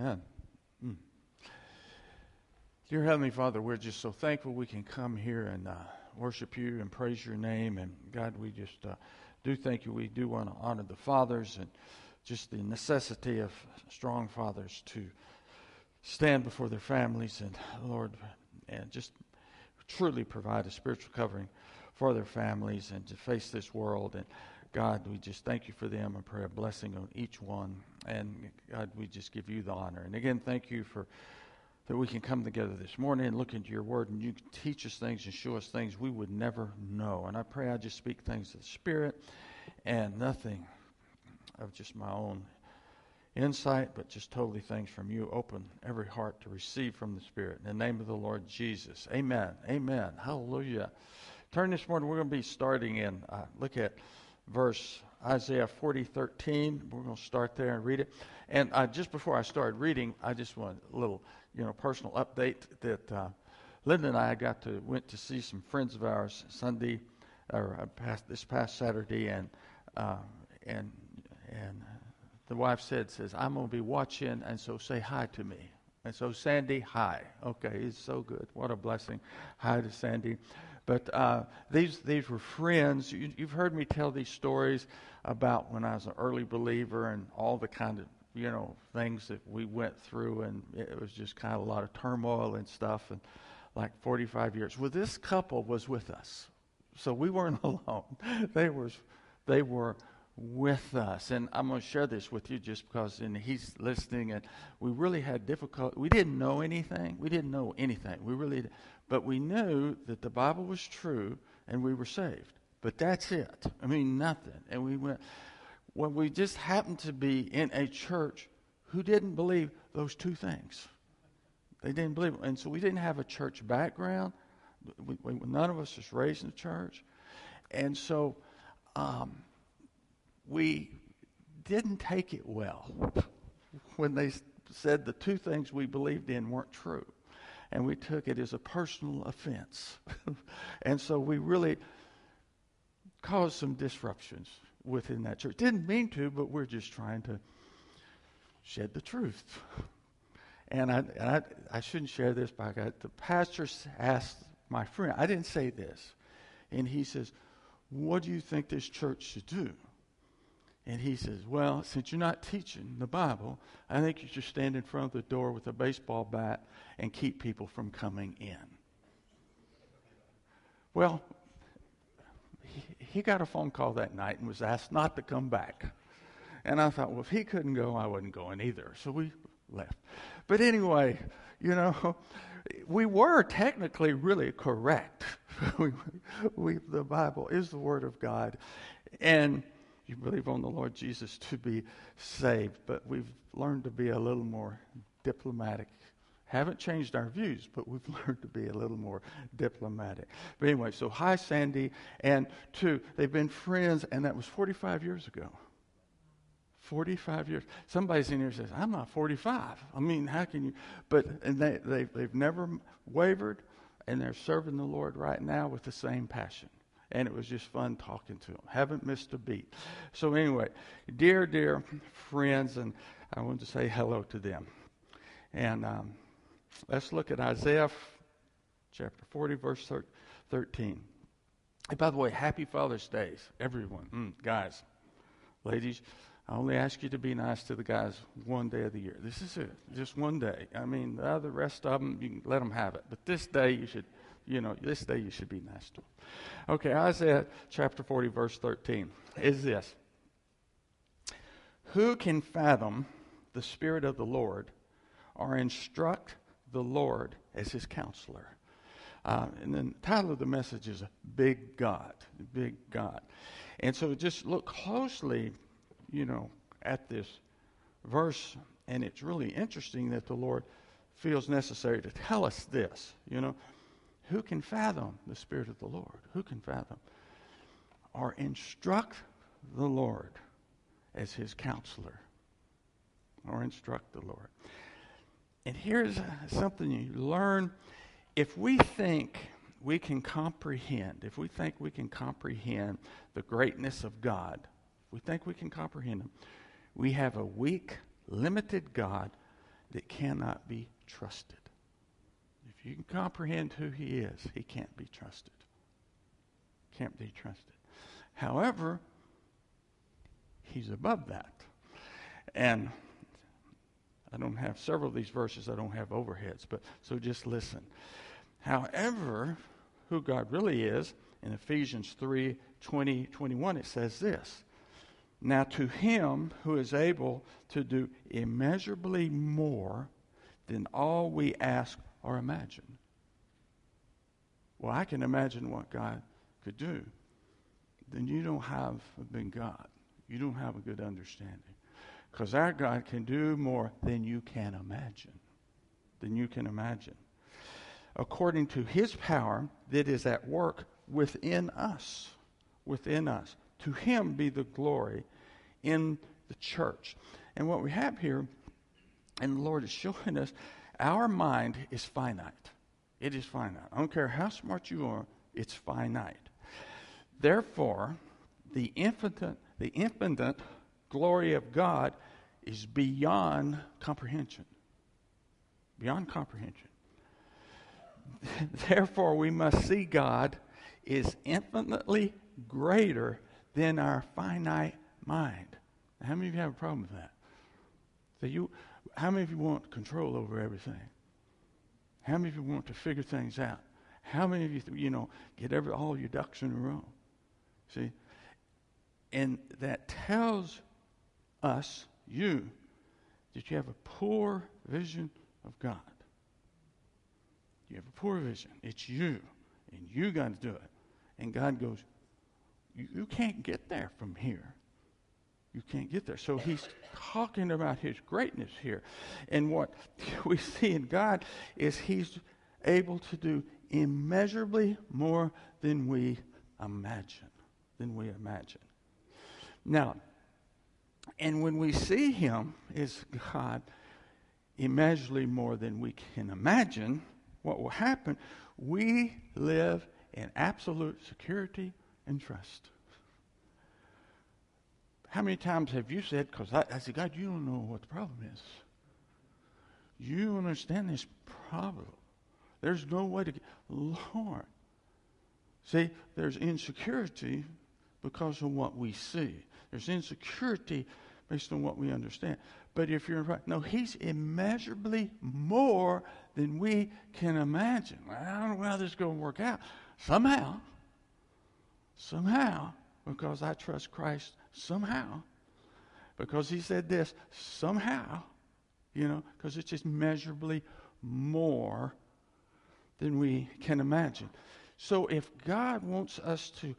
Amen. Mm. Dear Heavenly Father, we're just so thankful we can come here and uh, worship you and praise your name. And God, we just uh, do thank you. We do want to honor the fathers and just the necessity of strong fathers to stand before their families and, Lord, and just truly provide a spiritual covering for their families and to face this world. And God, we just thank you for them and pray a blessing on each one. And God, we just give you the honor. And again, thank you for that we can come together this morning and look into your word and you teach us things and show us things we would never know. And I pray I just speak things of the Spirit and nothing of just my own insight, but just totally things from you. Open every heart to receive from the Spirit. In the name of the Lord Jesus. Amen. Amen. Hallelujah. Turn this morning, we're going to be starting in, uh, look at verse Isaiah 40, 13. We're going to start there and read it. And uh, just before I started reading, I just want a little, you know, personal update that uh, Linda and I got to went to see some friends of ours Sunday, or uh, past this past Saturday, and uh, and and the wife said, says I'm going to be watching, and so say hi to me. And so Sandy, hi. Okay, it's so good. What a blessing. Hi to Sandy. But uh, these these were friends. You, have heard me tell these stories about when I was an early believer and all the kind of you know things that we went through, and it was just kind of a lot of turmoil and stuff, and like 45 years. Well, this couple was with us, so we weren't alone. they were they were with us. And I'm going to share this with you just because and he's listening and we really had difficulty. We didn't know anything. We didn't know anything. We really but we knew that the Bible was true and we were saved. But that's it. I mean, nothing. And we went, well, we just happened to be in a church who didn't believe those two things. They didn't believe. And so we didn't have a church background. We, we, none of us was raised in the church. And so um, we didn't take it well when they said the two things we believed in weren't true and we took it as a personal offense. and so we really caused some disruptions within that church. Didn't mean to, but we're just trying to shed the truth. And I, and I, I shouldn't share this, but I got, the pastor asked my friend, I didn't say this, and he says, What do you think this church should do? And he says, Well, since you're not teaching the Bible, I think you should stand in front of the door with a baseball bat and keep people from coming in. Well, he, got a phone call that night and was asked not to come back. And I thought, well, if he couldn't go, I wasn't going either. So we left. But anyway, you know, we were technically really correct. we, we, the Bible is the Word of God. And you believe on the Lord Jesus to be saved. But we've learned to be a little more diplomatic. Haven't changed our views, but we've learned to be a little more diplomatic. But anyway, so hi, Sandy. And two, they've been friends, and that was 45 years ago. 45 years. Somebody's in here says, I'm not 45. I mean, how can you? But and they, they've, they've never wavered, and they're serving the Lord right now with the same passion and it was just fun talking to them. Haven't missed a beat. So, anyway, dear, dear friends, and I want to say hello to them. And um, let's look at Isaiah chapter 40, verse 13. And by the way, happy Father's Day, everyone. Mm, guys, ladies, I only ask you to be nice to the guys one day of the year. This is it, just one day. I mean, the rest of them, you can let them have it. But this day, you should you know, this day you should be them. Okay, Isaiah chapter 40, verse 13 is this Who can fathom the Spirit of the Lord or instruct the Lord as his counselor? Uh, and the title of the message is Big God, Big God. And so just look closely, you know, at this verse, and it's really interesting that the Lord feels necessary to tell us this. You know, who can fathom the Spirit of the Lord? Who can fathom? Or instruct the Lord as his counselor. Or instruct the Lord. And here's something you learn. If we think we can comprehend, if we think we can comprehend the greatness of God, we think we can comprehend Him, we have a weak, limited God that cannot be trusted. You can comprehend who he is, he can't be trusted. Can't be trusted. However, he's above that. And I don't have several of these verses, I don't have overheads, but so just listen. However, who God really is, in Ephesians 3 20, 21, it says this Now to him who is able to do immeasurably more than all we ask or imagine. Well, I can imagine what God could do. Then you don't have been God. You don't have a good understanding. Because our God can do more than you can imagine. Than you can imagine. According to his power that is at work within us. Within us. To him be the glory in the church. And what we have here, and the Lord is showing us, our mind is finite. It is finite. I don't care how smart you are, it's finite. Therefore, the infinite, the infinite glory of God is beyond comprehension. Beyond comprehension. Therefore, we must see God is infinitely greater than our finite mind. How many of you have a problem with that? So you, how many of you want control over everything? How many of you want to figure things out? How many of you, you know, get every, all your ducks in a row? See? And that tells us, you, that you have a poor vision of God. You have a poor vision. It's you, and you got to do it. And God goes, you, you can't get there from here you can't get there. So he's talking about his greatness here. And what we see in God is he's able to do immeasurably more than we imagine. Than we imagine. Now, and when we see him as God immeasurably more than we can imagine, what will happen? We live in absolute security and trust. How many times have you said, because I, I said, God, you don't know what the problem is. You understand this problem. There's no way to get, Lord. See, there's insecurity because of what we see. There's insecurity based on what we understand. But if you're in right, no, he's immeasurably more than we can imagine. I don't know how this is going to work out. Somehow, somehow, because I trust Christ somehow. Because he said this, somehow, you know, because it's just measurably more than we can imagine. So if God wants us to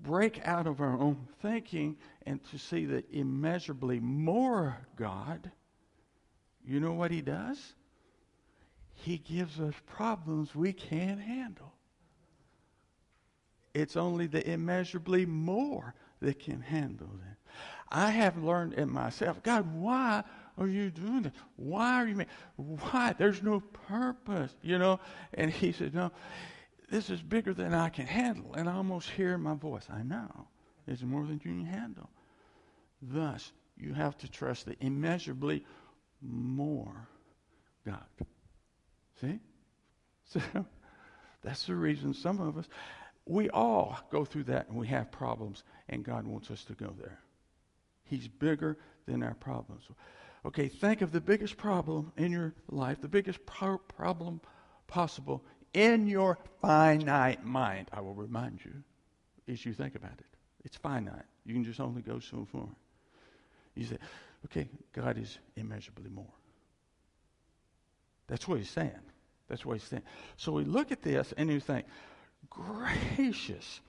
break out of our own thinking and to see the immeasurably more God, you know what he does? He gives us problems we can't handle. It's only the immeasurably more that can handle it. I have learned in myself, God, why are you doing this? Why are you making, why? There's no purpose, you know? And he said, no, this is bigger than I can handle. And I almost hear my voice. I know. It's more than you can handle. Thus, you have to trust the immeasurably more God. See? So that's the reason some of us we all go through that and we have problems, and God wants us to go there. He's bigger than our problems. Okay, think of the biggest problem in your life, the biggest pro- problem possible in your finite mind. I will remind you as you think about it. It's finite. You can just only go so far. You say, okay, God is immeasurably more. That's what he's saying. That's what he's saying. So we look at this and you think, gracious.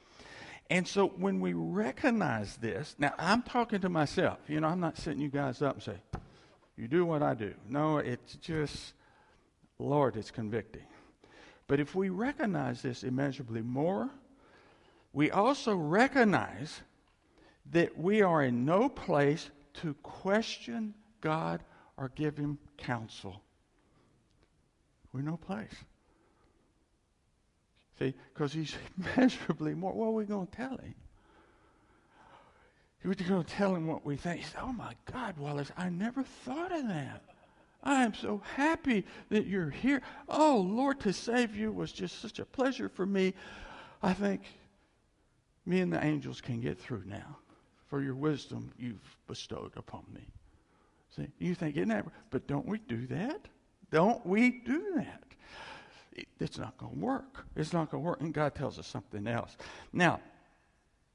And so when we recognize this, now I'm talking to myself. You know, I'm not setting you guys up and say, you do what I do. No, it's just, Lord, it's convicting. But if we recognize this immeasurably more, we also recognize that we are in no place to question God or give him counsel. We're no place. See, because he's immeasurably more. What are we going to tell him? We're going to tell him what we think. He said, Oh my God, Wallace, I never thought of that. I am so happy that you're here. Oh, Lord, to save you was just such a pleasure for me. I think me and the angels can get through now for your wisdom you've bestowed upon me. See, you think, isn't that? But don't we do that? Don't we do that? It's not going to work. It's not going to work. And God tells us something else. Now,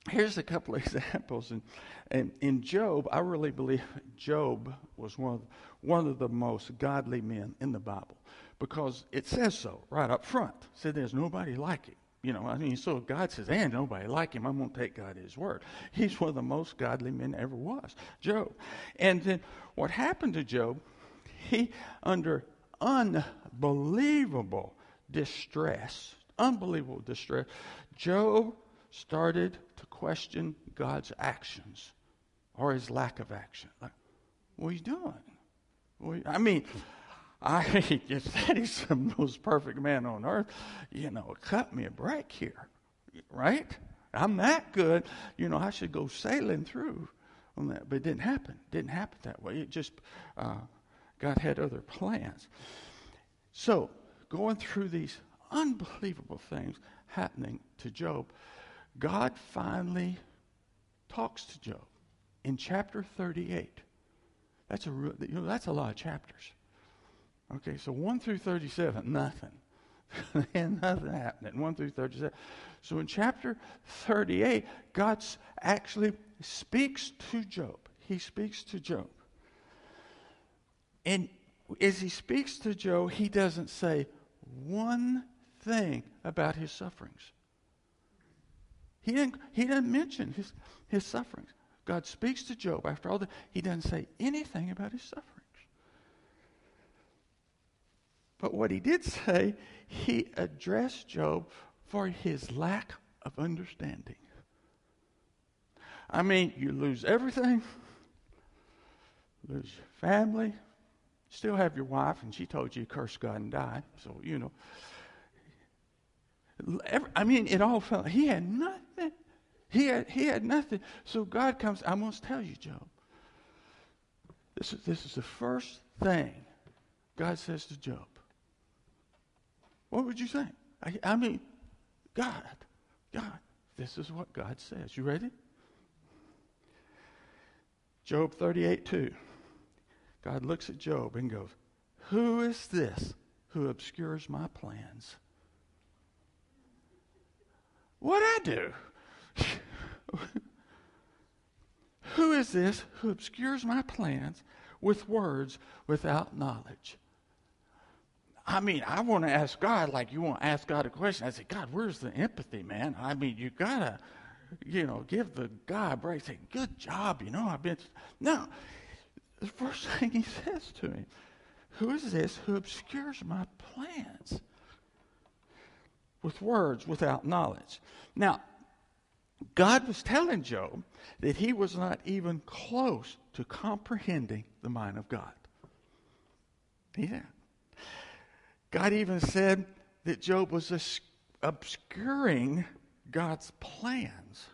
here's a couple of examples. And, and in Job, I really believe Job was one of, one of the most godly men in the Bible because it says so right up front. It said there's nobody like him. You know, I mean, so God says, and nobody like him, I'm going to take God at his word. He's one of the most godly men ever was, Job. And then what happened to Job, he, under unbelievable distress, unbelievable distress, Job started to question God's actions or his lack of action. Like, what are you doing? I mean, I just said he's the most perfect man on earth. You know, cut me a break here, right? I'm that good. You know, I should go sailing through on that. But it didn't happen. It didn't happen that way. It just, uh, God had other plans. So, going through these unbelievable things happening to Job, God finally talks to Job in chapter 38. That's a, you know, that's a lot of chapters. Okay, so 1 through 37, nothing. and nothing happening. 1 through 37. So in chapter 38, God actually speaks to Job. He speaks to Job. And as he speaks to Job, he doesn't say one thing about his sufferings. He didn't, he didn't mention his, his sufferings. God speaks to Job after all that. He doesn't say anything about his sufferings. But what he did say, he addressed Job for his lack of understanding. I mean, you lose everything, lose your family, still have your wife, and she told you to curse God and die. So, you know. I mean, it all fell. he had nothing. He had, he had nothing. So God comes, I must tell you, Job. This is, this is the first thing God says to Job. What would you say? I, I mean, God, God, this is what God says. You ready? Job 38 2. God looks at Job and goes, Who is this who obscures my plans? What I do? who is this who obscures my plans with words without knowledge? I mean, I want to ask God like you want to ask God a question. I say, God, where's the empathy, man? I mean, you gotta, you know, give the guy a break. Say, good job, you know, I've been. No, the first thing he says to him, who is this who obscures my plans with words without knowledge? Now, God was telling Job that he was not even close to comprehending the mind of God. Yeah. God even said that Job was obscuring God's plans.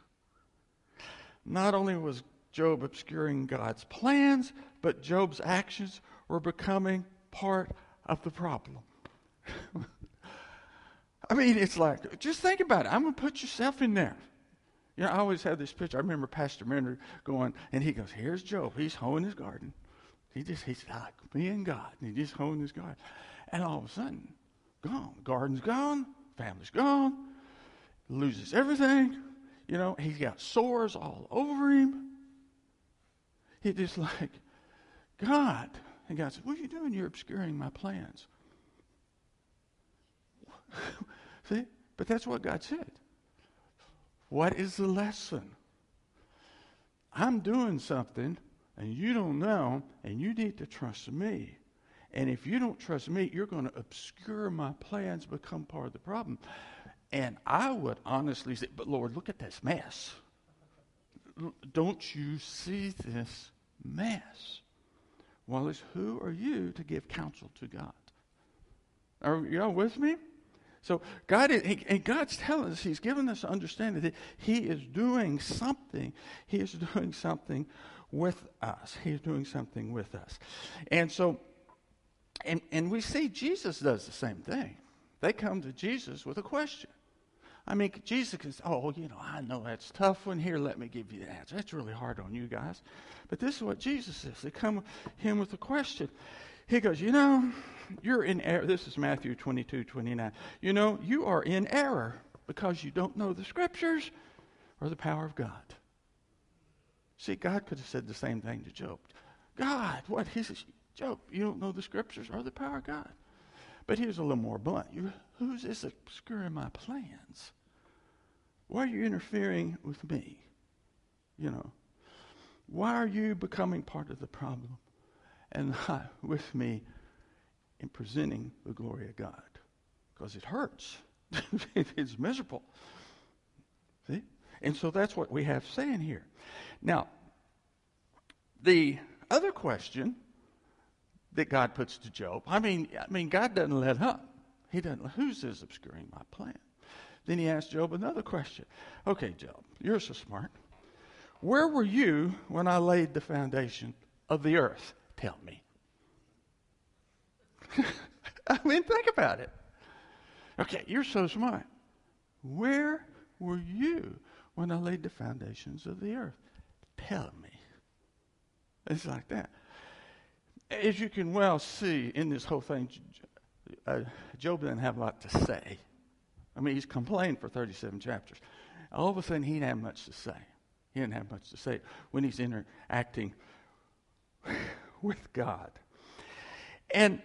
Not only was Job obscuring God's plans, but Job's actions were becoming part of the problem. I mean, it's like, just think about it. I'm going to put yourself in there. You know, I always have this picture. I remember Pastor Mentor going, and he goes, Here's Job. He's hoeing his garden. He just, he's like me and God. And he's just hoeing his garden. And all of a sudden, gone. Garden's gone, family's gone, loses everything. You know, he's got sores all over him. He's just like, God. And God said, What are you doing? You're obscuring my plans. See? But that's what God said. What is the lesson? I'm doing something and you don't know, and you need to trust me. And if you don't trust me, you're going to obscure my plans, become part of the problem. And I would honestly say, but Lord, look at this mess. Don't you see this mess? Well, it's who are you to give counsel to God? Are y'all with me? So God is, and God's telling us, He's given us understanding that He is doing something. He is doing something with us. He is doing something with us. And so And, and we see Jesus does the same thing. They come to Jesus with a question. I mean, Jesus can say, oh, you know, I know that's tough one. Here, let me give you the answer. That's really hard on you guys. But this is what Jesus says. They come him with a question. He goes, you know, you're in error. This is Matthew 22, 29. You know, you are in error because you don't know the scriptures or the power of God. See, God could have said the same thing to Job. God, what? He says, Job, you don't know the scriptures or the power of God. But here's a little more blunt. You, who's this obscuring my plans? Why are you interfering with me? You know, why are you becoming part of the problem and not with me in presenting the glory of God? Because it hurts. it's miserable. See? And so that's what we have saying here. Now, the other question that God puts to Job, I mean, I mean, God doesn't let up. He doesn't. Who's this obscuring my plan? Then he asked Job another question. Okay, Job, you're so smart. Where were you when I laid the foundation of the earth? Tell me. I mean, think about it. Okay, you're so smart. Where were you when I laid the foundations of the earth? Tell me. It's like that. As you can well see in this whole thing, uh, Job didn't have a lot to say. I mean, he's complained for 37 chapters. All of a sudden, he didn't have much to say. He didn't have much to say when he's interacting with God. And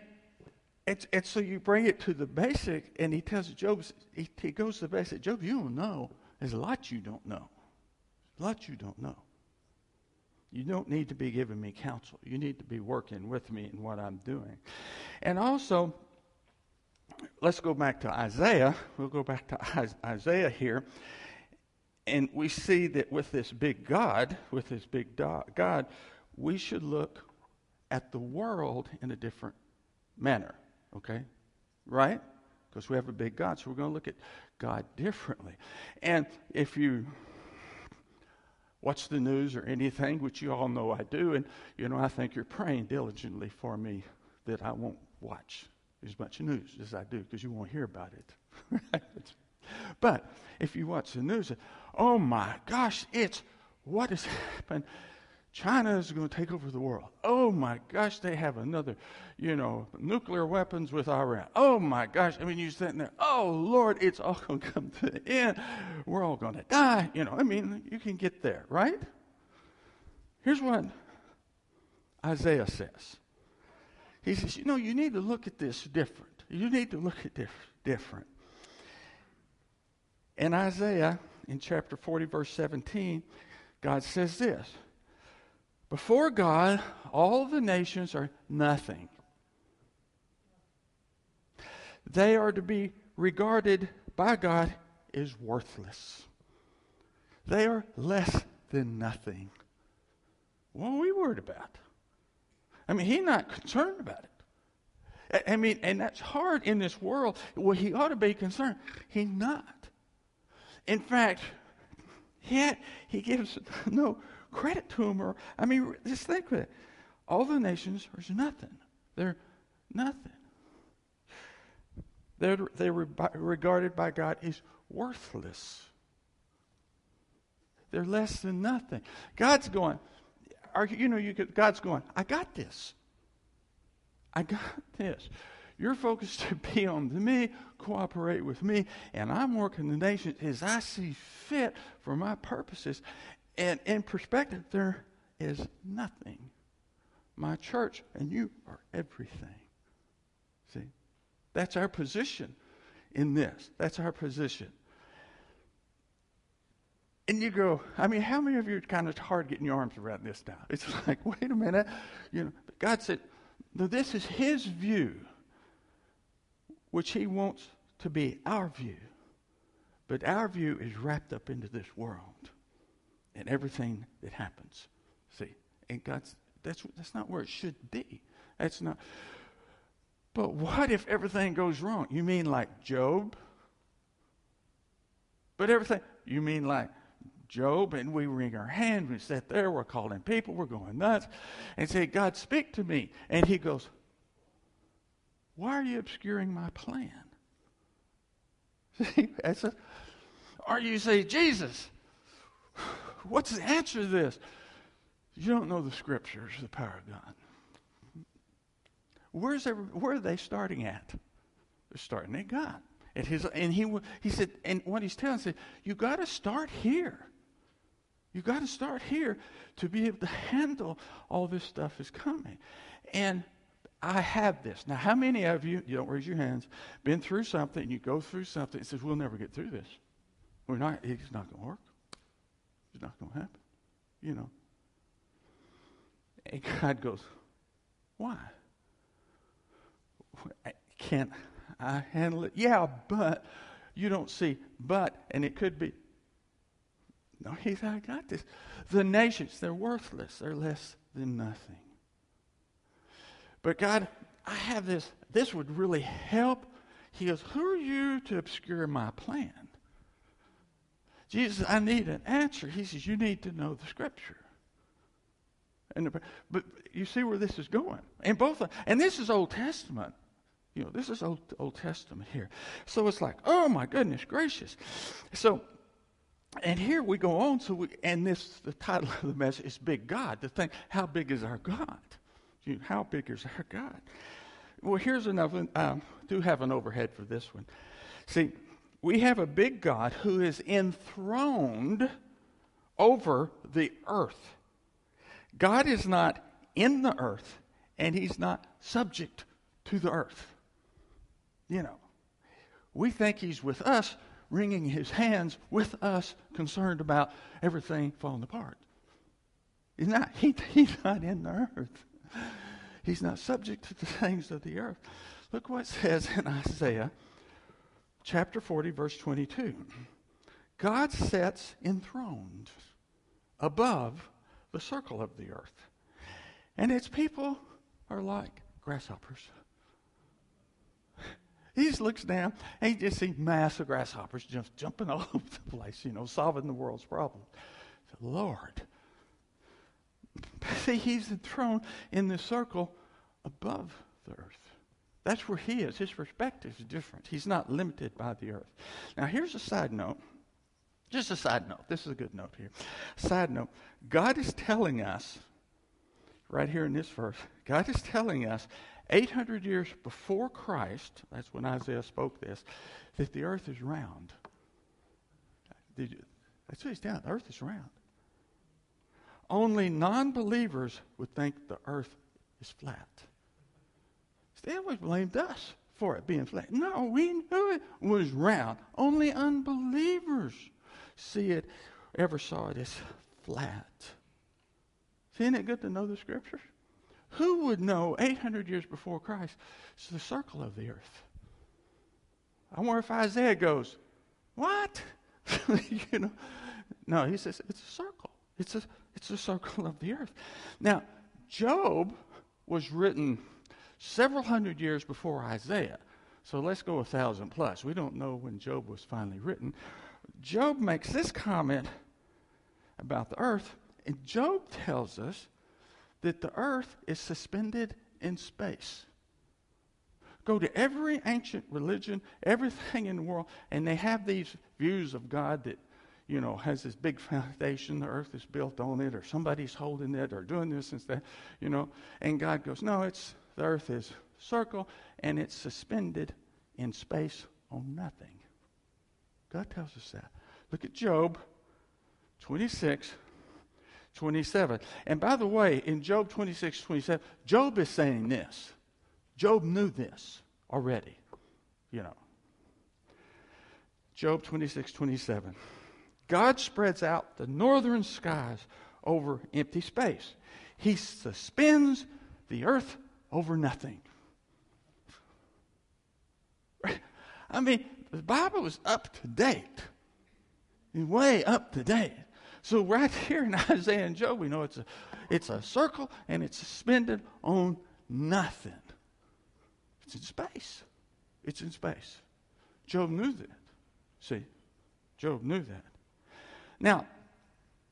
it's, so you bring it to the basic, and he tells Job, he, he goes to the basic. Job, you don't know. There's a lot you don't know. A lot you don't know. You don't need to be giving me counsel. You need to be working with me in what I'm doing. And also, let's go back to Isaiah. We'll go back to Isaiah here. And we see that with this big God, with this big God, we should look at the world in a different manner. Okay? Right? Because we have a big God. So we're going to look at God differently. And if you watch the news or anything, which you all know I do, and you know, I think you're praying diligently for me that I won't watch as much news as I do because you won't hear about it. but if you watch the news, oh my gosh, it's what has happened. China is going to take over the world. Oh my gosh, they have another, you know, nuclear weapons with Iran. Oh my gosh, I mean, you're sitting there, oh Lord, it's all going to come to the end. We're all going to die. You know, I mean, you can get there, right? Here's what Isaiah says he says, you know, you need to look at this different. You need to look at this different. In Isaiah, in chapter 40, verse 17, God says this Before God, all the nations are nothing. They are to be regarded by God as worthless. They are less than nothing. What are we worried about? I mean, he's not concerned about it. I mean, and that's hard in this world. Well, he ought to be concerned. He's not. In fact, had, he gives no credit to him. Or I mean, just think of it. All the nations are nothing. They're nothing. They're, they're regarded by God as worthless. They're less than nothing. God's going, are, you know, you could, God's going, I got this. I got this. You're focused to be on me, cooperate with me, and I'm working the nations as I see fit for my purposes. And in perspective, there is nothing. My church and you are everything. See? That's our position in this. That's our position. And you go, I mean, how many of you are kind of hard getting your arms around this now? It's like, wait a minute. You know, God said, no, this is his view, which he wants to be our view. But our view is wrapped up into this world and everything that happens. See, and God's that's that's not where it should be. That's not. But what if everything goes wrong? You mean like Job? But everything. You mean like Job, and we wring our hands. We sit there, we're calling people, we're going nuts, and say, God, speak to me. And he goes, Why are you obscuring my plan? See, that's a, or you say, Jesus, what's the answer to this? You don't know the scriptures, the power of God. Where's every, where are they starting at? They're starting at God. At his, and he, he said, and what he's telling us, is, you got to start here. You got to start here to be able to handle all this stuff is coming. And I have this. Now, how many of you, you don't raise your hands, been through something, you go through something, and says, we'll never get through this. We're not, it's not going to work. It's not going to happen. You know. And God goes, why? Can't I handle it? Yeah, but you don't see but, and it could be. No, he's I got this. The nations, they're worthless. They're less than nothing. But God, I have this. This would really help. He goes, Who are you to obscure my plan? Jesus, I need an answer. He says, You need to know the scripture. And the, but you see where this is going. And both, and this is Old Testament. You know, this is Old, Old Testament here. So it's like, oh my goodness gracious. So, and here we go on. So, we, and this, the title of the message is Big God. The thing, how big is our God? You know, how big is our God? Well, here's another, um, do have an overhead for this one. See, we have a big God who is enthroned over the earth. God is not in the earth, and he's not subject to the earth. You know, we think he's with us, wringing his hands with us, concerned about everything falling apart. He's not, he, he's not in the earth. He's not subject to the things of the earth. Look what it says in Isaiah chapter 40, verse 22. God sits enthroned above the circle of the earth. And its people are like grasshoppers. He just looks down and he just sees massive grasshoppers just jumping all over the place, you know, solving the world's problems. Lord. See, he's enthroned in the circle above the earth. That's where he is. His perspective is different. He's not limited by the earth. Now, here's a side note. Just a side note. This is a good note here. Side note. God is telling us, right here in this verse, God is telling us 800 years before Christ, that's when Isaiah spoke this, that the earth is round. You, that's what he's telling. The earth is round. Only non believers would think the earth is flat. They always blamed us for it being flat. No, we knew it was round. Only unbelievers see it, ever saw it as flat. See, Isn't it good to know the scriptures? Who would know 800 years before Christ it's the circle of the earth? I wonder if Isaiah goes, What? you know, no, he says it's a circle. It's a it's a circle of the earth. Now, Job was written several hundred years before Isaiah. So let's go a thousand plus. We don't know when Job was finally written. Job makes this comment about the earth, and Job tells us that the earth is suspended in space. Go to every ancient religion, everything in the world, and they have these views of God that, you know, has this big foundation, the earth is built on it, or somebody's holding it, or doing this and that, you know. And God goes, no, it's the earth is circle and it's suspended in space on nothing. God tells us that. Look at Job 26, 27. And by the way, in Job 26, 27, Job is saying this. Job knew this already, you know. Job 26, 27. God spreads out the northern skies over empty space. He suspends the earth over nothing. I mean, the Bible is up to date, way up to date. So right here in Isaiah and Job, we know it's a, it's a circle and it's suspended on nothing. It's in space. It's in space. Job knew that. See, Job knew that. Now,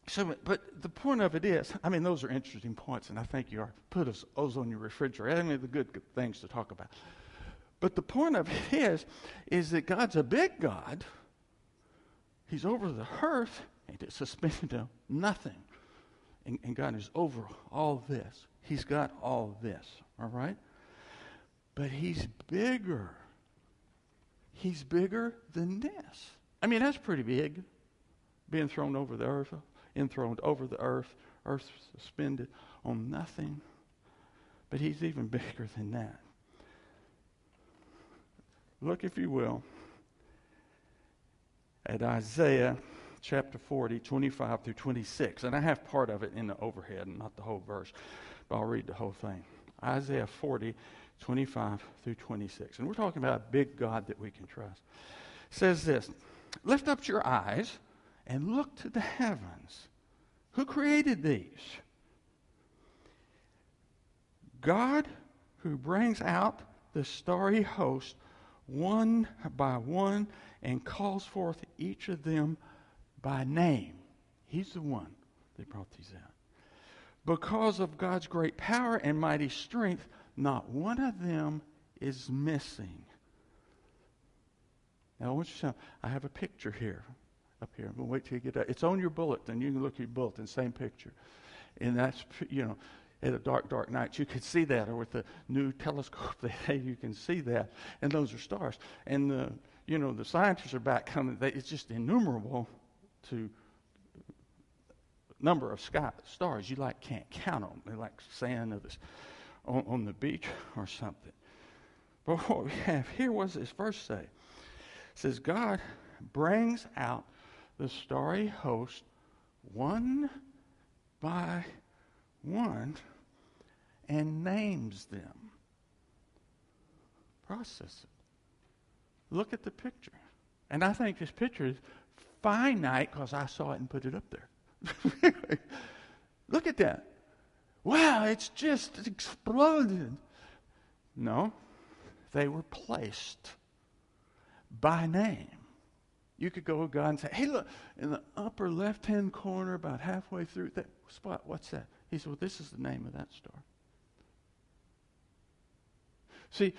so, but the point of it is, I mean, those are interesting points, and I think you are put those on your refrigerator. I mean, the good, good things to talk about. But the point of it is, is that God's a big God. He's over the earth and it's suspended to nothing. And, and God is over all this. He's got all this, all right? But he's bigger. He's bigger than this. I mean, that's pretty big. Being thrown over the earth, enthroned over the earth, earth suspended on nothing. But he's even bigger than that. Look, if you will, at Isaiah chapter 40, 25 through 26. And I have part of it in the overhead, and not the whole verse, but I'll read the whole thing. Isaiah 40, 25 through 26. And we're talking about a big God that we can trust. It says this Lift up your eyes and look to the heavens. Who created these? God who brings out the starry host one by one and calls forth each of them by name. He's the one that brought these out. Because of God's great power and mighty strength, not one of them is missing. Now, I want you to I have a picture here, up here. To wait till you get that. It's on your bulletin. You can look at your bulletin, same picture. And that's, you know, at a dark, dark night, you can see that, or with the new telescope, you can see that. And those are stars. And the, you know, the scientists are back coming. They, it's just innumerable to number of sky, stars. You like can't count them. They're like sand of this, on, on the beach or something. But what we have here, does this verse say? It says, God brings out the starry host one by one and names them. Process it. Look at the picture. And I think this picture is finite because I saw it and put it up there. Look at that. Wow, it's just exploded. No, they were placed by name. You could go to God and say, hey, look, in the upper left hand corner, about halfway through that spot, what's that? He said, well, this is the name of that star. See,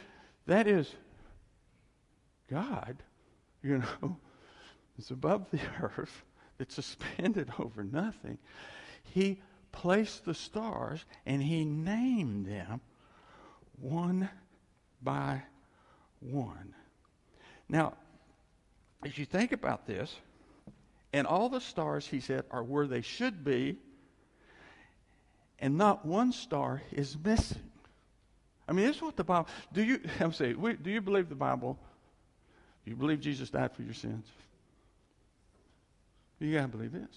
that is God, you know, is above the earth, that's suspended over nothing. He placed the stars and he named them one by one. Now, as you think about this, and all the stars, he said, are where they should be, and not one star is missing. I mean, this is what the Bible. Do you? I'm saying, do you believe the Bible? Do you believe Jesus died for your sins? You got to believe this.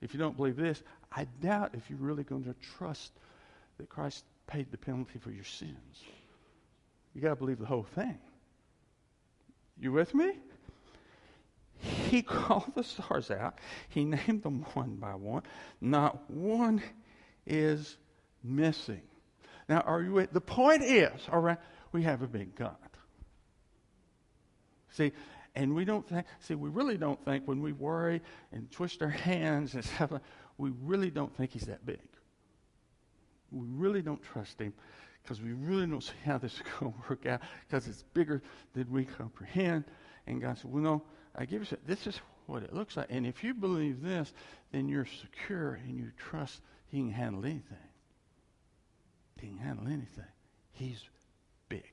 If you don't believe this, I doubt if you're really going to trust that Christ paid the penalty for your sins. You got to believe the whole thing. You with me? He called the stars out. He named them one by one. Not one is missing. Now, are you with? The point is, all right, we have a big God. See, and we don't think, see, we really don't think when we worry and twist our hands and stuff, we really don't think he's that big. We really don't trust him because we really don't see how this is going to work out because it's bigger than we comprehend. And God said, well, no, I give you, this is what it looks like. And if you believe this, then you're secure and you trust he can handle anything. He can handle anything. He's big.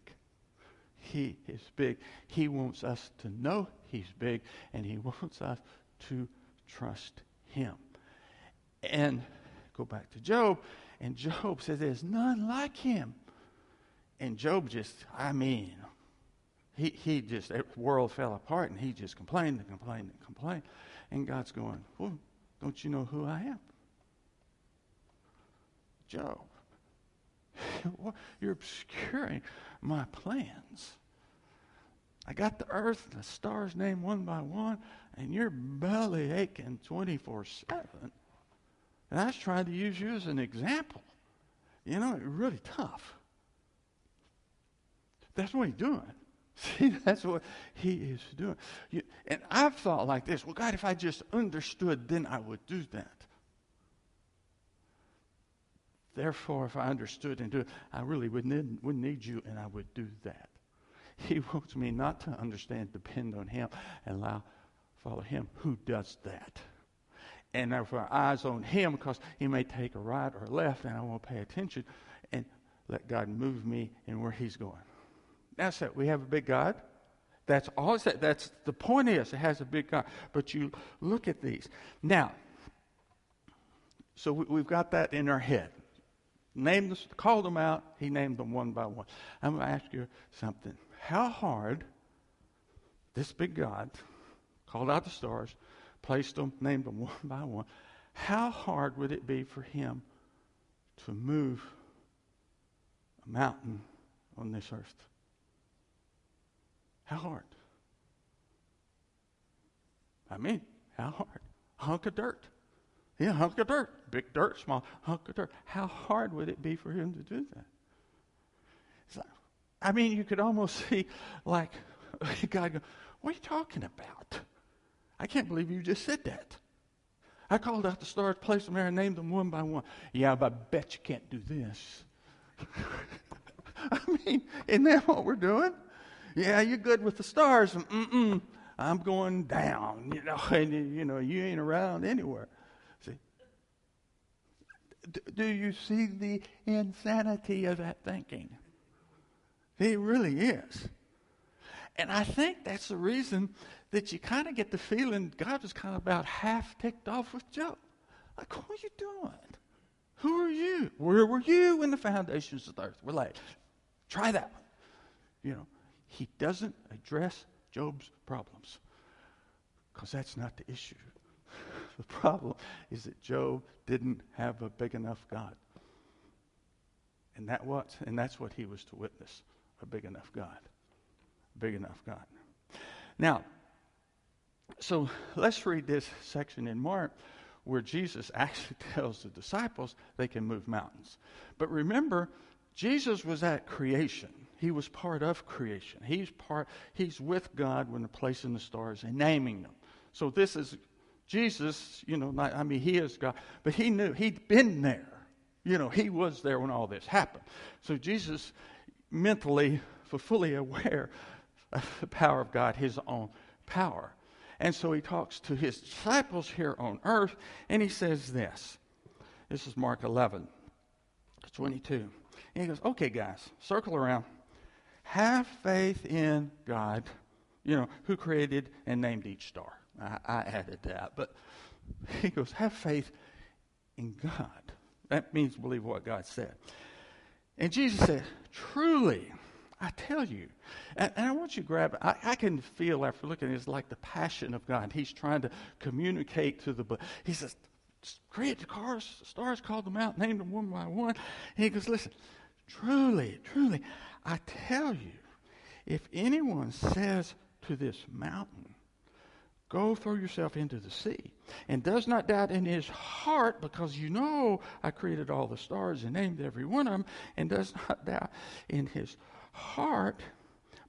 He is big. He wants us to know He's big, and He wants us to trust Him. And go back to Job, and Job says there's none like Him. And Job just, I mean, he, he just, the world fell apart, and he just complained and complained and complained. And God's going, well, don't you know who I am? Job. You're obscuring my plans. I got the earth and the stars named one by one, and you're belly aching 24 7. And I was trying to use you as an example. You know, it's really tough. That's what he's doing. See, that's what he is doing. You, and I've thought like this well, God, if I just understood, then I would do that. Therefore, if I understood and do it, I really would need, would need you, and I would do that. He wants me not to understand, depend on Him, and allow follow Him who does that. And our eyes on Him, because He may take a right or a left, and I won't pay attention, and let God move me in where He's going. That's it. We have a big God. That's all that. That's the point is it has a big God. But you look at these. Now, so we, have got that in our head. Named them, called them out. He named them one by one. I'm going to ask you something. How hard this big God called out the stars, placed them, named them one by one. How hard would it be for him to move a mountain on this earth? How hard? I mean, how hard? A hunk of dirt. Yeah, hunk of dirt. Big dirt, small hunk of dirt. How hard would it be for him to do that? Like, I mean, you could almost see, like, God go, What are you talking about? I can't believe you just said that. I called out the stars, placed them there, and named them one by one. Yeah, but I bet you can't do this. I mean, isn't that what we're doing? Yeah, you're good with the stars. Mm-mm, I'm going down. You know, and you know you ain't around anywhere. See, D- do you see the insanity of that thinking? It really is. And I think that's the reason that you kind of get the feeling God was kind of about half ticked off with Job. Like, what are you doing? Who are you? Where were you when the foundations of the earth were laid? Try that one. You know, he doesn't address Job's problems because that's not the issue. the problem is that Job didn't have a big enough God. And that what? And that's what he was to witness, a big enough God. Big enough God. Now, so let's read this section in Mark where Jesus actually tells the disciples they can move mountains. But remember, Jesus was at creation. He was part of creation. He's part he's with God when placing the stars and naming them. So this is Jesus, you know, not, I mean he is God, but he knew he'd been there. You know, he was there when all this happened. So Jesus mentally fully aware of the power of God, his own power. And so he talks to his disciples here on earth, and he says this. This is Mark 11, 22. And he goes, Okay, guys, circle around. Have faith in God, you know, who created and named each star. I, I added that. But he goes, Have faith in God. That means believe what God said. And Jesus said, Truly, I tell you. And, and I want you to grab. I, I, can feel after looking it's like the passion of God. He's trying to communicate to the. He says, create the cars, stars, called them out, named them one by one. And he goes, listen, truly, truly, I tell you, if anyone says to this mountain, Go throw yourself into the sea, and does not doubt in his heart, because you know I created all the stars and named every one of them, and does not doubt in his heart,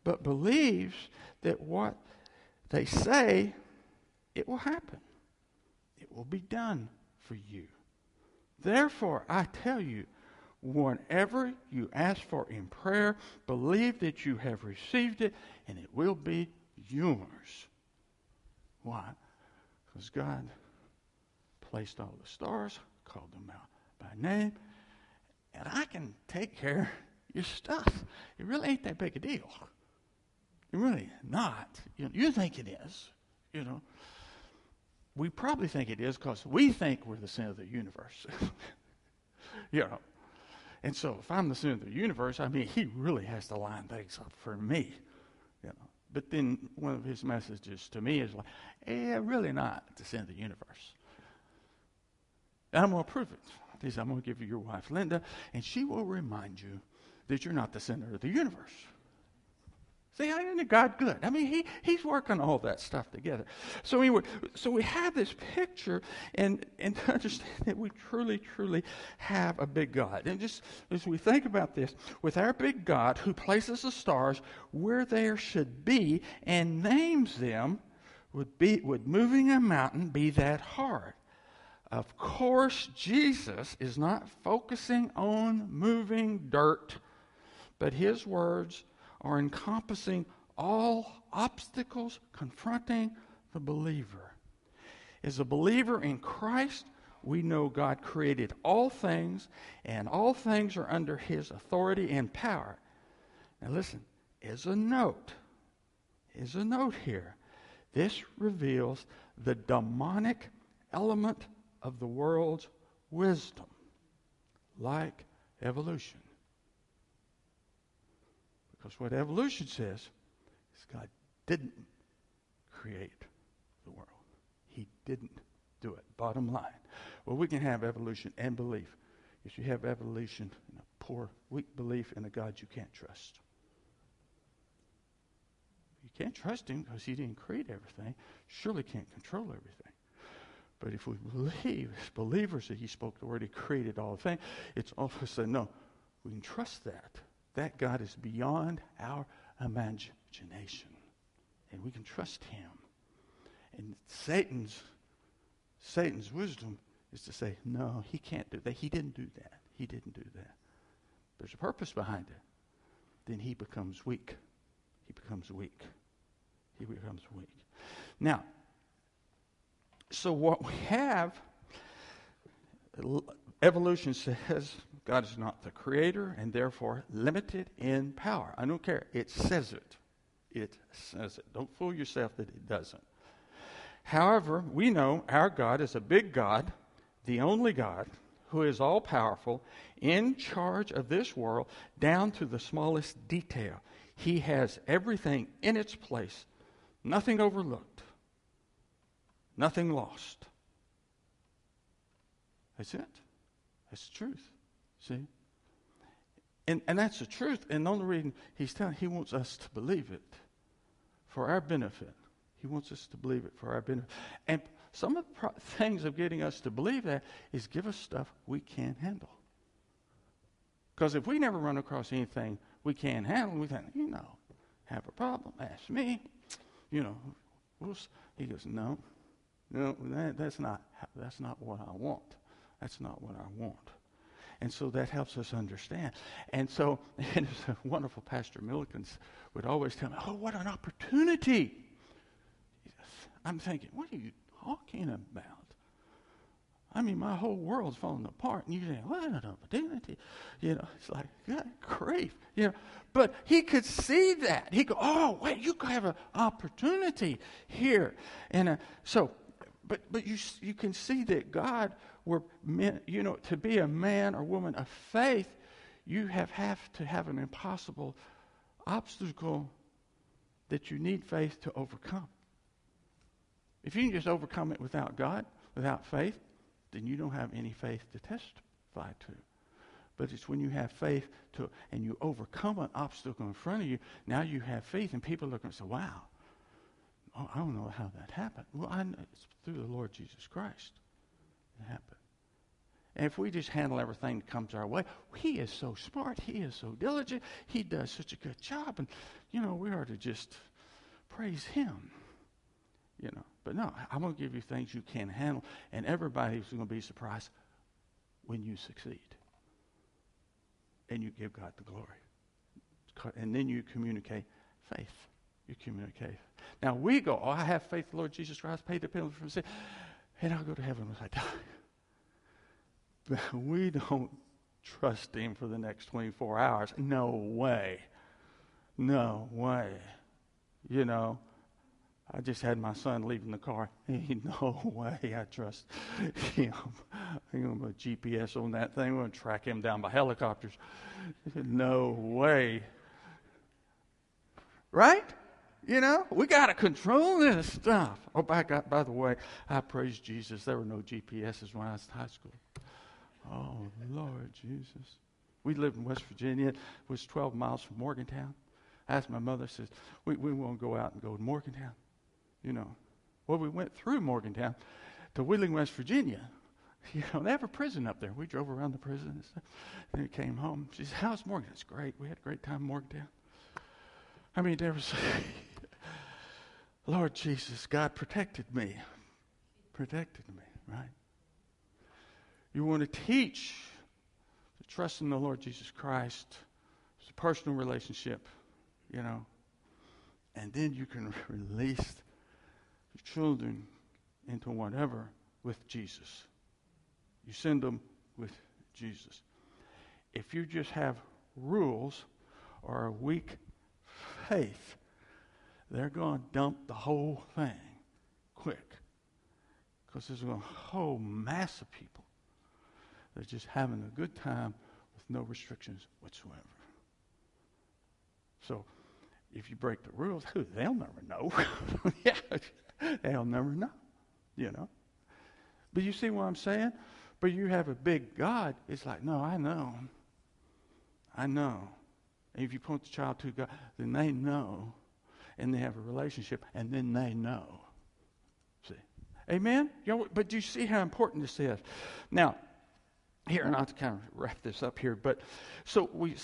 but believes that what they say, it will happen. It will be done for you. Therefore, I tell you, whatever you ask for in prayer, believe that you have received it, and it will be yours. Why? Because God placed all the stars, called them out by name, and I can take care of your stuff. It really ain't that big a deal. It really not. You, you think it is, you know. We probably think it is because we think we're the center of the universe. you know. And so if I'm the center of the universe, I mean, he really has to line things up for me. You know. But then one of his messages to me is like, eh, really not the center of the universe. And I'm going to prove it. I'm going to give you your wife, Linda, and she will remind you that you're not the center of the universe. See, isn't God good? I mean, he, he's working all that stuff together. So anyway, so we have this picture, and, and to understand that we truly, truly have a big God. And just as we think about this, with our big God who places the stars where there should be and names them, would, be, would moving a mountain be that hard? Of course, Jesus is not focusing on moving dirt, but his words are encompassing all obstacles confronting the believer. As a believer in Christ, we know God created all things, and all things are under his authority and power. Now, listen, as a note, is a note here. This reveals the demonic element of the world's wisdom, like evolution. Because what evolution says is God didn't create the world, He didn't do it. Bottom line. Well, we can have evolution and belief. If you have evolution and a poor, weak belief in a God you can't trust. You can't trust him because he didn't create everything. Surely can't control everything. But if we believe as believers that he spoke the word, he created all things, it's all of a no, we can trust that. That God is beyond our imagination. And we can trust him. And Satan's Satan's wisdom is to say, no, he can't do that. He didn't do that. He didn't do that. There's a purpose behind it. Then he becomes weak. He becomes weak. He becomes weak. Now, so what we have, evolution says God is not the creator and therefore limited in power. I don't care. It says it. It says it. Don't fool yourself that it doesn't. However, we know our God is a big God, the only God who is all powerful, in charge of this world down to the smallest detail. He has everything in its place, nothing overlooked, nothing lost. That's it. That's the truth. See? And, and that's the truth. And the only reason he's telling, he wants us to believe it for our benefit. He wants us to believe it for our benefit. And some of the pro- things of getting us to believe that is give us stuff we can't handle. Because if we never run across anything we can't handle, we think, you know, have a problem, ask me. You know, he goes, no, no, that, that's not that's not what I want. That's not what I want. And so that helps us understand. And so, and wonderful Pastor Millikins would always tell me, "Oh, what an opportunity!" I'm thinking, what are you talking about? I mean, my whole world's falling apart, and you say, "What an opportunity!" You know, it's like, God grief, you know. But he could see that. He go, "Oh, wait, you have an opportunity here," and uh, so, but but you you can see that God were meant, you know, to be a man or woman of faith, you have have to have an impossible obstacle that you need faith to overcome. If you can just overcome it without God, without faith, then you don't have any faith to testify to. But it's when you have faith to, and you overcome an obstacle in front of you, now you have faith, and people look and say, wow, oh, I don't know how that happened. Well, I know it's through the Lord Jesus Christ. It happened. And if we just handle everything that comes our way, he is so smart. He is so diligent. He does such a good job. And, you know, we are to just praise him. You know, but no, I'm going to give you things you can handle, and everybody's going to be surprised when you succeed. And you give God the glory. And then you communicate faith. You communicate. Now we go, oh, I have faith, the Lord Jesus Christ, paid the penalty for sin, and I'll go to heaven when I die. We don't trust Him for the next 24 hours. No way. No way. You know, I just had my son leaving the car. No way I trust him. I'm going to put GPS on that thing. We're going to track him down by helicopters. No way. Right? You know, we got to control this stuff. Oh, by, God, by the way, I praise Jesus. There were no GPSs when I was in high school. Oh, Lord Jesus. We lived in West Virginia. It was 12 miles from Morgantown. I asked my mother, says, we, we want to go out and go to Morgantown you know. Well, we went through Morgantown to Wheeling, West Virginia. You know, they have a prison up there. We drove around the prison and stuff. Then we came home. She said, How's Morgan? It's great. We had a great time in Morgantown. I mean, there was, Lord Jesus, God protected me. Protected me, right? You want to teach to trust in the Lord Jesus Christ. It's a personal relationship, you know. And then you can release your children into whatever with Jesus. You send them with Jesus. If you just have rules or a weak faith, they're going to dump the whole thing quick. Because there's a whole mass of people that are just having a good time with no restrictions whatsoever. So if you break the rules, they'll never know. yeah, they'll never know, you know. But you see what I'm saying? But you have a big God, it's like, no, I know. I know. And if you point the child to God, then they know. And they have a relationship, and then they know. See? Amen? You know, but do you see how important this is? Now, here, and I'll kind of wrap this up here, but so we,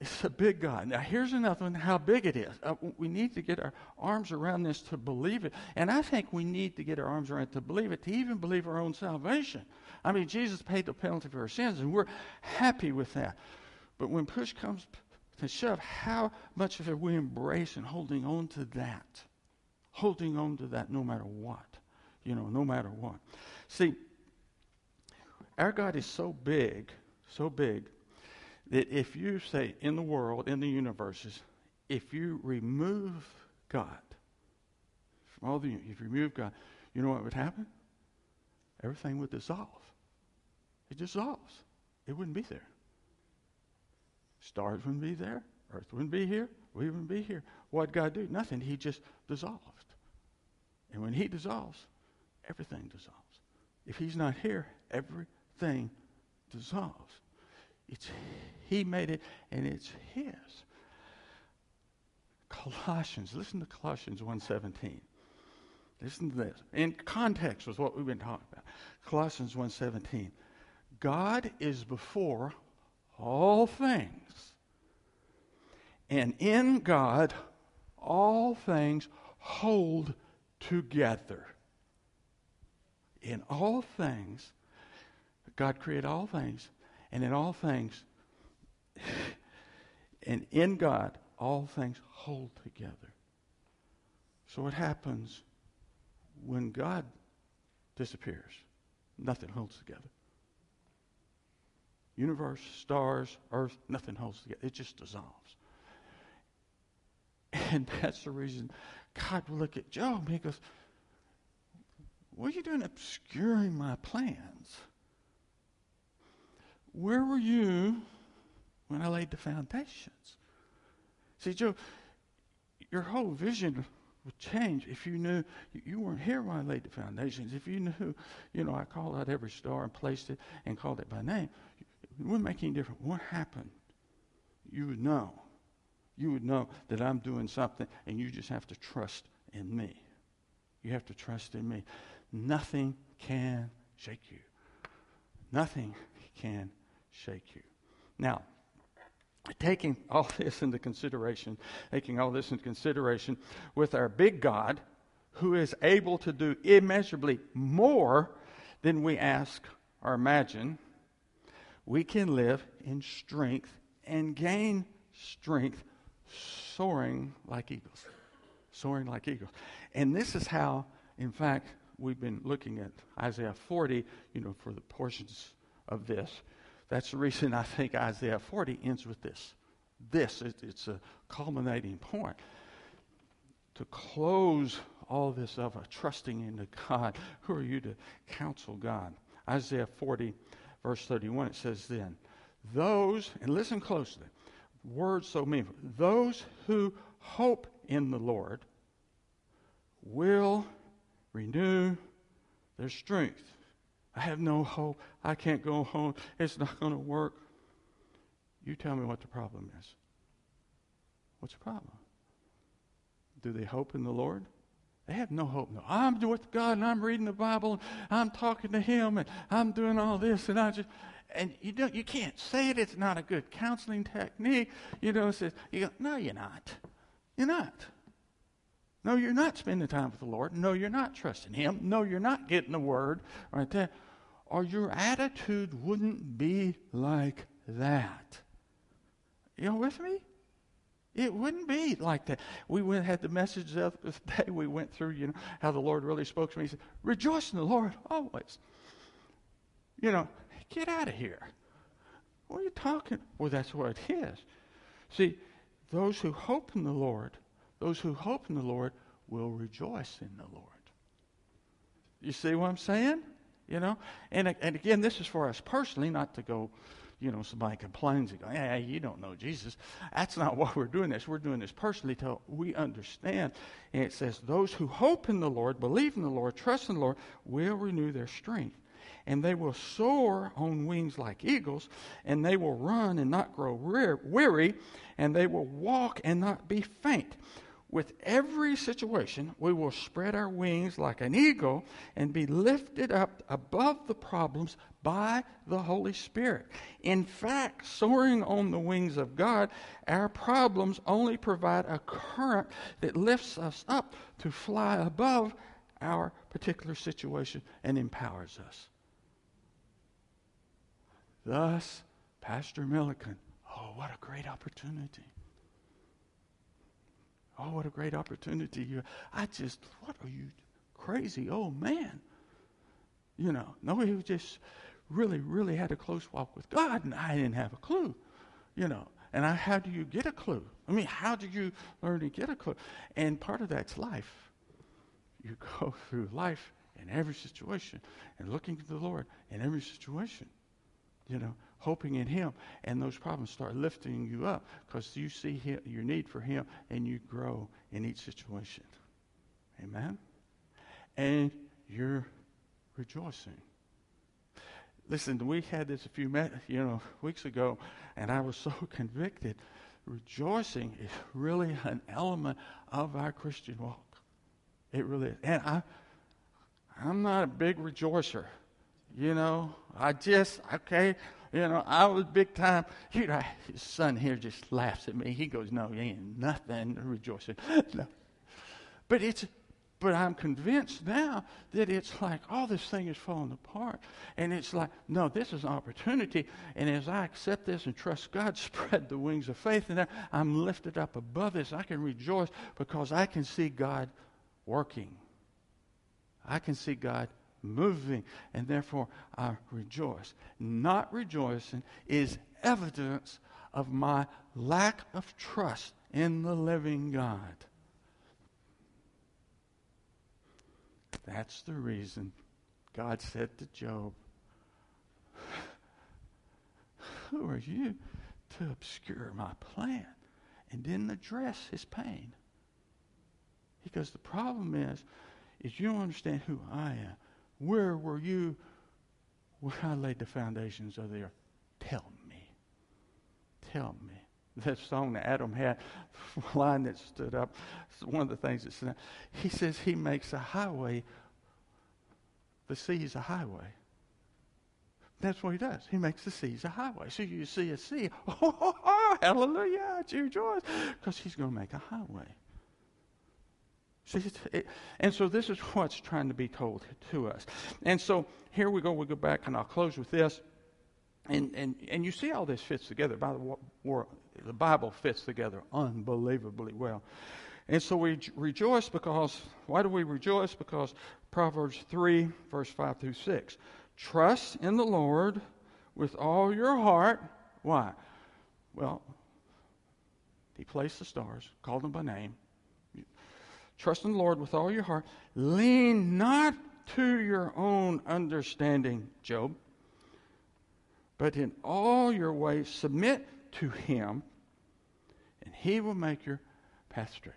it's a big God. Now, here's another one how big it is. Uh, we need to get our arms around this to believe it. And I think we need to get our arms around it to believe it, to even believe our own salvation. I mean, Jesus paid the penalty for our sins, and we're happy with that. But when push comes to shove, how much of it we embrace and holding on to that? Holding on to that no matter what. You know, no matter what. See, our God is so big, so big, that if you say in the world, in the universes, if you remove God from all the, if you remove God, you know what would happen? Everything would dissolve. It dissolves. It wouldn't be there. Stars wouldn't be there. Earth wouldn't be here. We wouldn't be here. What'd God do? Nothing. He just dissolved. And when He dissolves, everything dissolves. If He's not here, every thing dissolves. It's he made it and it's his. Colossians, listen to Colossians 1:17. Listen to this. In context was what we've been talking about. Colossians 1:17. God is before all things. And in God all things hold together. In all things God created all things, and in all things, and in God, all things hold together. So what happens when God disappears? Nothing holds together. Universe, stars, earth, nothing holds together. It just dissolves. And that's the reason God will look at Job and he goes, What are you doing obscuring my plans? Where were you when I laid the foundations? See, Job, your whole vision would change if you knew you weren't here when I laid the foundations. If you knew, you know, I called out every star and placed it and called it by name, it wouldn't make any difference. What happened? You would know. You would know that I'm doing something, and you just have to trust in me. You have to trust in me. Nothing can shake you. Nothing can shake you. Now, taking all this into consideration, taking all this into consideration with our big God, who is able to do immeasurably more than we ask or imagine, we can live in strength and gain strength soaring like eagles. Soaring like eagles. And this is how, in fact, we've been looking at Isaiah 40, you know, for the portions of this. That's the reason I think Isaiah 40 ends with this. This, it, it's a culminating point. To close all this of a trusting into God, who are you to counsel God? Isaiah 40, verse 31, it says then, those, and listen closely, words so meaningful, those who hope in the Lord will renew their strength. I have no hope. I can't go home. It's not going to work. You tell me what the problem is. What's the problem? Do they hope in the Lord? They have no hope. No, I'm with God and I'm reading the Bible. And I'm talking to Him and I'm doing all this and I just and you don't you can't say it. It's not a good counseling technique. You know, says you go, no, you're not. You're not. No, you're not spending time with the Lord. No, you're not trusting Him. No, you're not getting the Word right there. or your attitude wouldn't be like that. You with me? It wouldn't be like that. We went had the message the day we went through, you know, how the Lord really spoke to me. He said, Rejoice in the Lord always. You know, get out of here. What are you talking? Well, that's what it is. See, those who hope in the Lord, those who hope in the Lord will rejoice in the Lord. You see what I'm saying? You know? And, and again, this is for us personally, not to go, you know, somebody complains and go, yeah, you don't know Jesus. That's not why we're doing this. We're doing this personally till we understand. And it says, those who hope in the Lord, believe in the Lord, trust in the Lord, will renew their strength. And they will soar on wings like eagles, and they will run and not grow weary, and they will walk and not be faint. With every situation, we will spread our wings like an eagle and be lifted up above the problems by the Holy Spirit. In fact, soaring on the wings of God, our problems only provide a current that lifts us up to fly above our particular situation and empowers us. Thus, Pastor Milliken, oh, what a great opportunity. Oh, what a great opportunity. I just, what are you crazy? Oh, man. You know, no, he just really, really had a close walk with God, and I didn't have a clue. You know, and I, how do you get a clue? I mean, how do you learn to get a clue? And part of that's life. You go through life in every situation and looking to the Lord in every situation. You know, hoping in Him, and those problems start lifting you up because you see him, your need for Him and you grow in each situation. Amen? And you're rejoicing. Listen, we had this a few you know weeks ago, and I was so convicted. Rejoicing is really an element of our Christian walk. It really is. And I, I'm not a big rejoicer. You know, I just, okay, you know, I was big time. You uh, know, his son here just laughs at me. He goes, No, you ain't nothing rejoicing. No. But it's but I'm convinced now that it's like, oh, this thing is falling apart. And it's like, no, this is an opportunity. And as I accept this and trust God, spread the wings of faith, and I'm lifted up above this. I can rejoice because I can see God working. I can see God moving, and therefore I rejoice. Not rejoicing is evidence of my lack of trust in the living God. That's the reason God said to Job, Who are you to obscure my plan? And didn't address his pain. Because the problem is, is you don't understand who I am. Where were you when I laid the foundations of the earth? Tell me. Tell me. That song that Adam had, line that stood up, one of the things that stood He says he makes a highway. The sea is a highway. That's what he does. He makes the seas a highway. So you see a sea, oh, oh, oh hallelujah, your joy, because he's going to make a highway. See, it, and so this is what's trying to be told to us. And so here we go. We go back, and I'll close with this. And, and, and you see all this fits together. By the the Bible fits together unbelievably well. And so we rejoice because, why do we rejoice? Because Proverbs 3, verse 5 through 6. Trust in the Lord with all your heart. Why? Well, He placed the stars, called them by name, Trust in the Lord with all your heart. Lean not to your own understanding, Job, but in all your ways submit to Him, and He will make your path straight.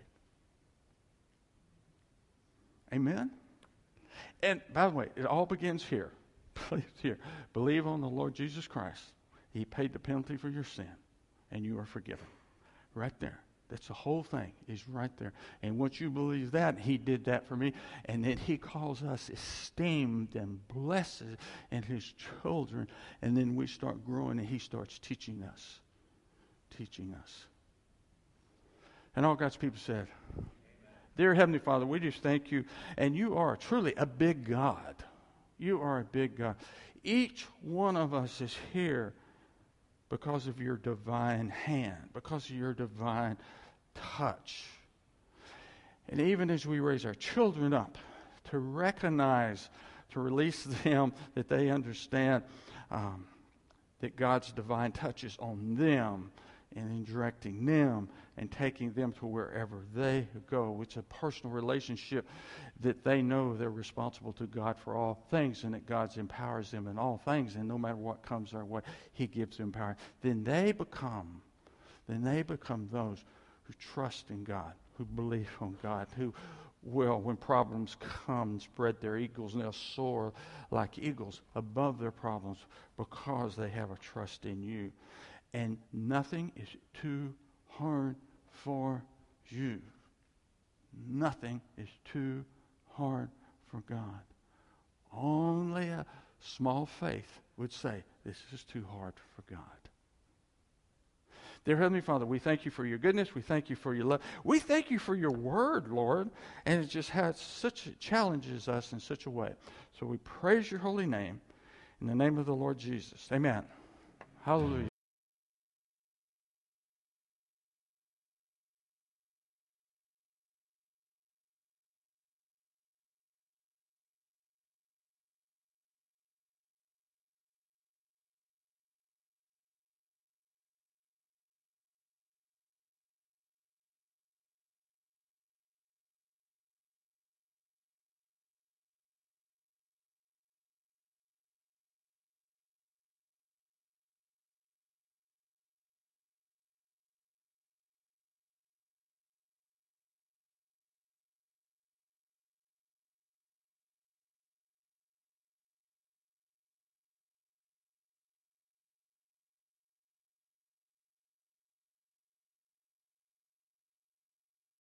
Amen? And by the way, it all begins here. here. Believe on the Lord Jesus Christ. He paid the penalty for your sin, and you are forgiven. Right there. That's the whole thing is right there. And once you believe that, he did that for me. And then he calls us esteemed and blessed and his children. And then we start growing and he starts teaching us. Teaching us. And all God's people said, Dear Heavenly Father, we just thank you. And you are truly a big God. You are a big God. each one of us is here because of your divine hand, because of your divine touch. And even as we raise our children up to recognize, to release them, that they understand um, that God's divine touch is on them and in directing them and taking them to wherever they go. It's a personal relationship that they know they're responsible to God for all things and that God empowers them in all things. And no matter what comes their way, He gives them power. Then they become, then they become those who trust in God, who believe on God, who will, when problems come, spread their eagles and they'll soar like eagles above their problems because they have a trust in you. And nothing is too hard for you. Nothing is too hard for God. Only a small faith would say, This is too hard for God. Dear Heavenly Father, we thank you for your goodness. We thank you for your love. We thank you for your word, Lord. And it just has such challenges us in such a way. So we praise your holy name in the name of the Lord Jesus. Amen. Hallelujah.